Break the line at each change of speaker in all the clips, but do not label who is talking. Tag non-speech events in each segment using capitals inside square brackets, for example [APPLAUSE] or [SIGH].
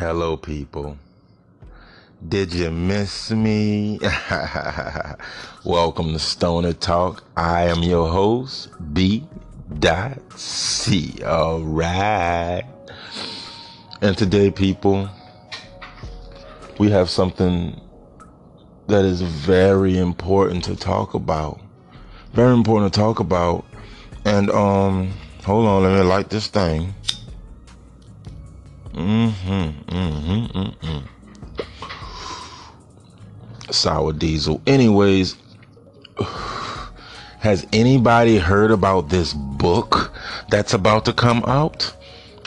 Hello, people. Did you miss me? [LAUGHS] Welcome to Stoner Talk. I am your host, B. Dot C. All right. And today, people, we have something that is very important to talk about. Very important to talk about. And um, hold on, let me light this thing. Mm-hmm. Mm-hmm. Mm-hmm. Sour diesel. Anyways, [SIGHS] has anybody heard about this book that's about to come out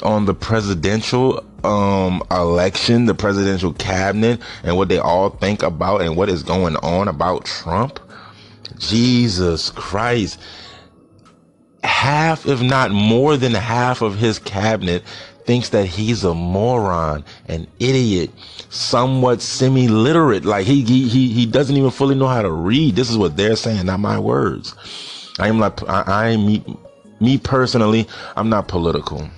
on the presidential um election, the presidential cabinet, and what they all think about and what is going on about Trump? Jesus Christ. Half, if not more than half of his cabinet thinks that he's a moron, an idiot, somewhat semi-literate. Like he, he, he, he doesn't even fully know how to read. This is what they're saying, not my words. I am like, I, I me, me personally, I'm not political.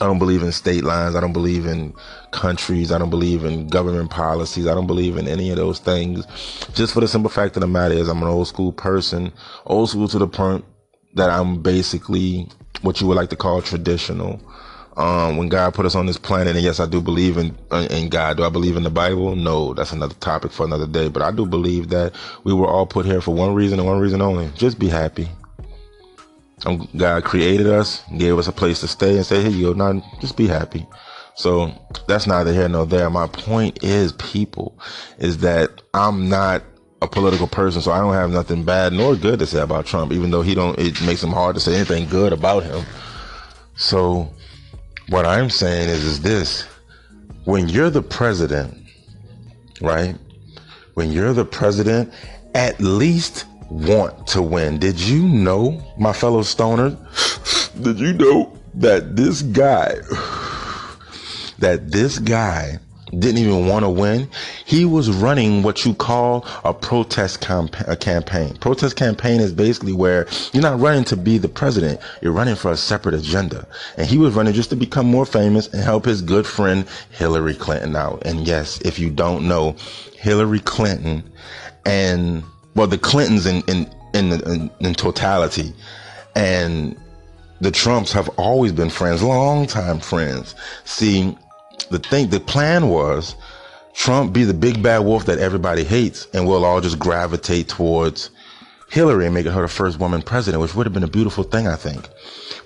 I don't believe in state lines. I don't believe in countries. I don't believe in government policies. I don't believe in any of those things. Just for the simple fact of the matter is I'm an old school person, old school to the point that I'm basically what you would like to call traditional. Um, when God put us on this planet, and yes, I do believe in in God. Do I believe in the Bible? No, that's another topic for another day. But I do believe that we were all put here for one reason and one reason only: just be happy. Um, God created us, gave us a place to stay, and said, "Hey, you go, now just be happy." So that's neither here nor there. My point is, people, is that I'm not a political person, so I don't have nothing bad nor good to say about Trump, even though he don't. It makes him hard to say anything good about him. So what I'm saying is, is this: when you're the president, right? When you're the president, at least want to win. Did you know, my fellow stoner? [SIGHS] Did you know that this guy, [SIGHS] that this guy didn't even want to win. He was running what you call a protest a campaign. Protest campaign is basically where you're not running to be the president. You're running for a separate agenda. And he was running just to become more famous and help his good friend Hillary Clinton out. And yes, if you don't know, Hillary Clinton and well, the Clintons in in in, in, in totality and the Trumps have always been friends, long time friends. See, the thing, the plan was Trump be the big bad wolf that everybody hates, and we'll all just gravitate towards Hillary and making her the first woman president, which would have been a beautiful thing, I think.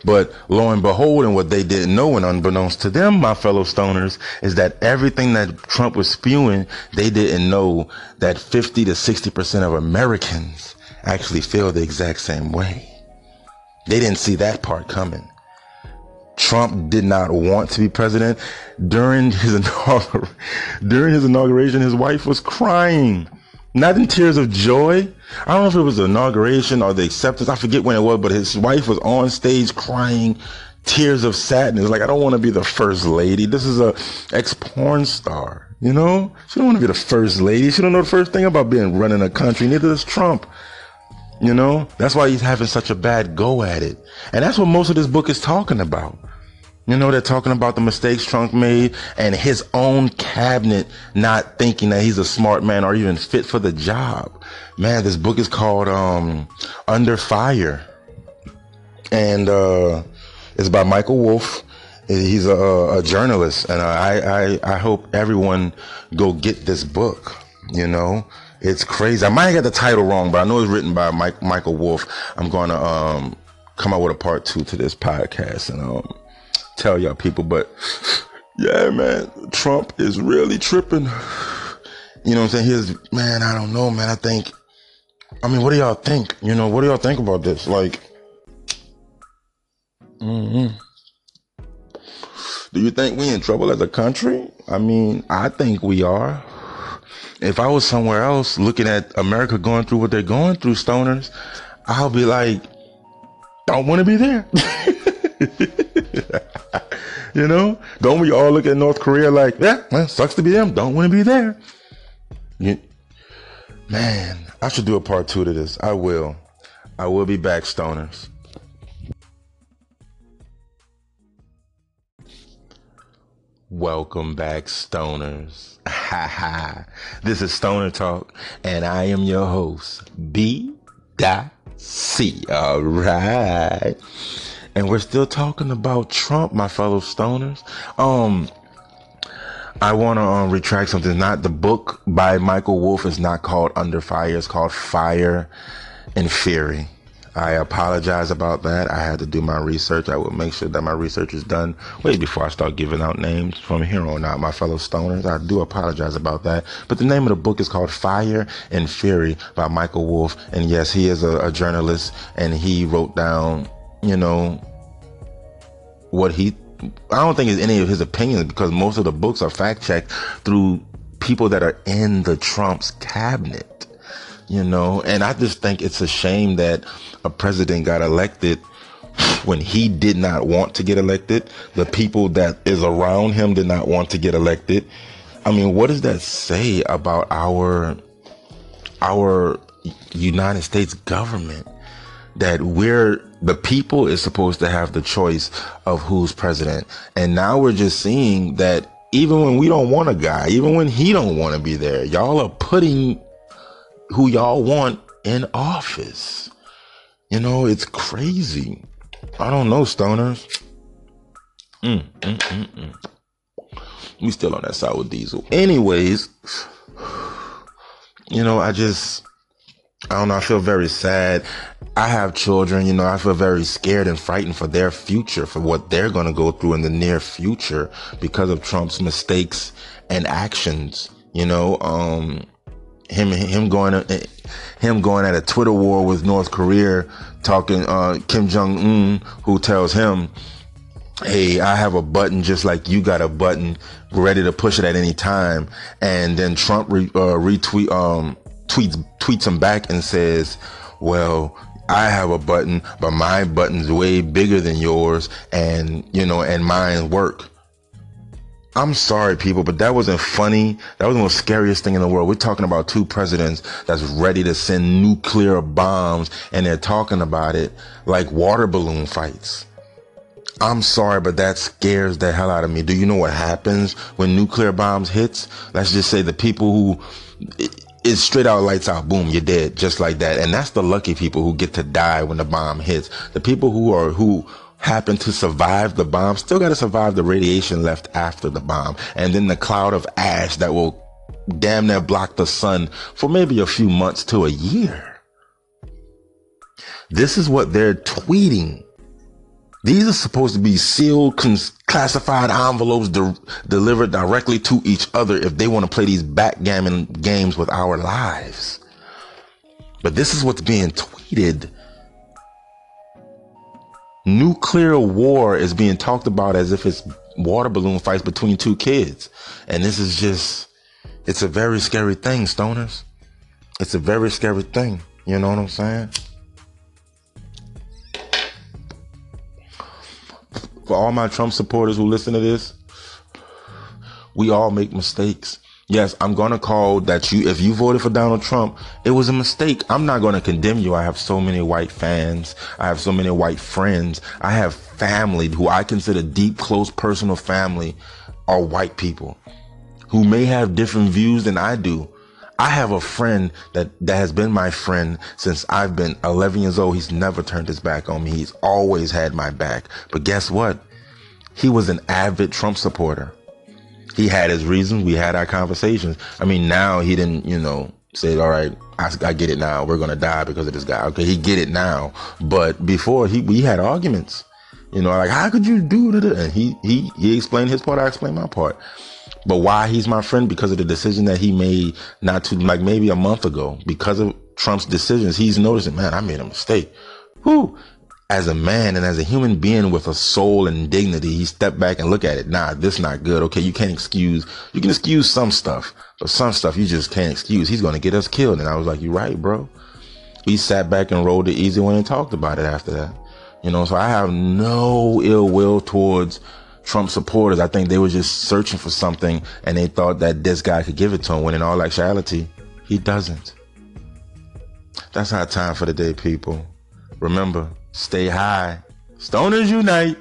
But lo and behold, and what they didn't know, and unbeknownst to them, my fellow stoners, is that everything that Trump was spewing, they didn't know that 50 to 60% of Americans actually feel the exact same way. They didn't see that part coming. Trump did not want to be president. During his [LAUGHS] inauguration, during his inauguration, his wife was crying, not in tears of joy. I don't know if it was the inauguration or the acceptance. I forget when it was, but his wife was on stage crying tears of sadness. Like, I don't want to be the first lady. This is a ex porn star. You know, she don't want to be the first lady. She don't know the first thing about being running a country. Neither does Trump. You know, that's why he's having such a bad go at it. And that's what most of this book is talking about. You know, they're talking about the mistakes Trump made and his own cabinet not thinking that he's a smart man or even fit for the job. Man, this book is called um, Under Fire. And uh, it's by Michael Wolff. He's a, a journalist. And I, I, I hope everyone go get this book, you know. It's crazy. I might get the title wrong, but I know it's written by Mike, Michael Wolff. I'm going to um, come out with a part two to this podcast and um, tell y'all people. But yeah, man, Trump is really tripping. You know what I'm saying? He's, man, I don't know, man. I think, I mean, what do y'all think? You know, what do y'all think about this? Like, mm-hmm. do you think we in trouble as a country? I mean, I think we are if I was somewhere else looking at America going through what they're going through, stoners, I'll be like, don't want to be there. [LAUGHS] [LAUGHS] you know, don't we all look at North Korea like, yeah, man, sucks to be them. Don't want to be there. You, man, I should do a part two to this. I will. I will be back, stoners. Welcome back, stoners. Ha [LAUGHS] ha. This is Stoner Talk, and I am your host, B. C. All right. And we're still talking about Trump, my fellow stoners. Um, I want to um, retract something. Not the book by Michael Wolff is not called Under Fire. It's called Fire and Fury. I apologize about that. I had to do my research. I will make sure that my research is done way before I start giving out names from here on out, my fellow stoners. I do apologize about that. But the name of the book is called Fire and Fury by Michael Wolff. And yes, he is a, a journalist and he wrote down, you know, what he, I don't think it's any of his opinions because most of the books are fact checked through people that are in the Trump's cabinet you know, and I just think it's a shame that a president got elected when he did not want to get elected. The people that is around him did not want to get elected. I mean, what does that say about our our United States government? That we're the people is supposed to have the choice of who's president. And now we're just seeing that even when we don't want a guy, even when he don't want to be there, y'all are putting who y'all want in office. You know, it's crazy. I don't know, stoners. Mm, mm, mm, mm. We still on that sour diesel. Anyways, you know, I just, I don't know. I feel very sad. I have children, you know, I feel very scared and frightened for their future, for what they're going to go through in the near future because of Trump's mistakes and actions. You know, um, him him going him going at a Twitter war with North Korea, talking uh, Kim Jong Un, who tells him, "Hey, I have a button just like you got a button, ready to push it at any time." And then Trump re, uh, retweet um, tweets tweets him back and says, "Well." I have a button, but my button's way bigger than yours, and you know, and mine work. I'm sorry, people, but that wasn't funny. That was the most scariest thing in the world. We're talking about two presidents that's ready to send nuclear bombs, and they're talking about it like water balloon fights. I'm sorry, but that scares the hell out of me. Do you know what happens when nuclear bombs hits? Let's just say the people who it's straight out lights out, boom, you're dead, just like that. And that's the lucky people who get to die when the bomb hits. The people who are who happen to survive the bomb still got to survive the radiation left after the bomb and then the cloud of ash that will damn near block the sun for maybe a few months to a year. This is what they're tweeting. These are supposed to be sealed, cons- classified envelopes de- delivered directly to each other if they want to play these backgammon games with our lives. But this is what's being tweeted nuclear war is being talked about as if it's water balloon fights between two kids. And this is just, it's a very scary thing, stoners. It's a very scary thing. You know what I'm saying? For all my Trump supporters who listen to this, we all make mistakes. Yes, I'm to call that you, if you voted for Donald Trump, it was a mistake. I'm not to condemn you. I have so many white fans. I have so many white friends. I have family who I consider deep, close, personal family are white people who may have different views than I do. I have a friend that, that has been my friend since I've been 11 years old. He's never turned his back on me. He's always had my back. But guess what? He was an avid Trump supporter he had his reasons. We had our conversations. I mean, now he didn't, you know, say, all right, I, I get it now. We're going to die because of this guy. Okay. He get it now. But before he, we had arguments, you know, like, how could you do that? And he, he, he explained his part. I explained my part. But why he's my friend? Because of the decision that he made not to, like maybe a month ago, because of Trump's decisions, he's noticing, man, I made a mistake. Whoo as a man and as a human being with a soul and dignity, he stepped back and looked at it. Nah, this not good. Okay, you can't excuse. You can excuse some stuff, but some stuff you just can't excuse. He's gonna get us killed. And I was like, you're right, bro. He sat back and rolled the easy one and talked about it after that. You know, so I have no ill will towards Trump supporters. I think they were just searching for something and they thought that this guy could give it to him when in all actuality, he doesn't. That's our time for the day, people. Remember, Stay high. Stoners unite.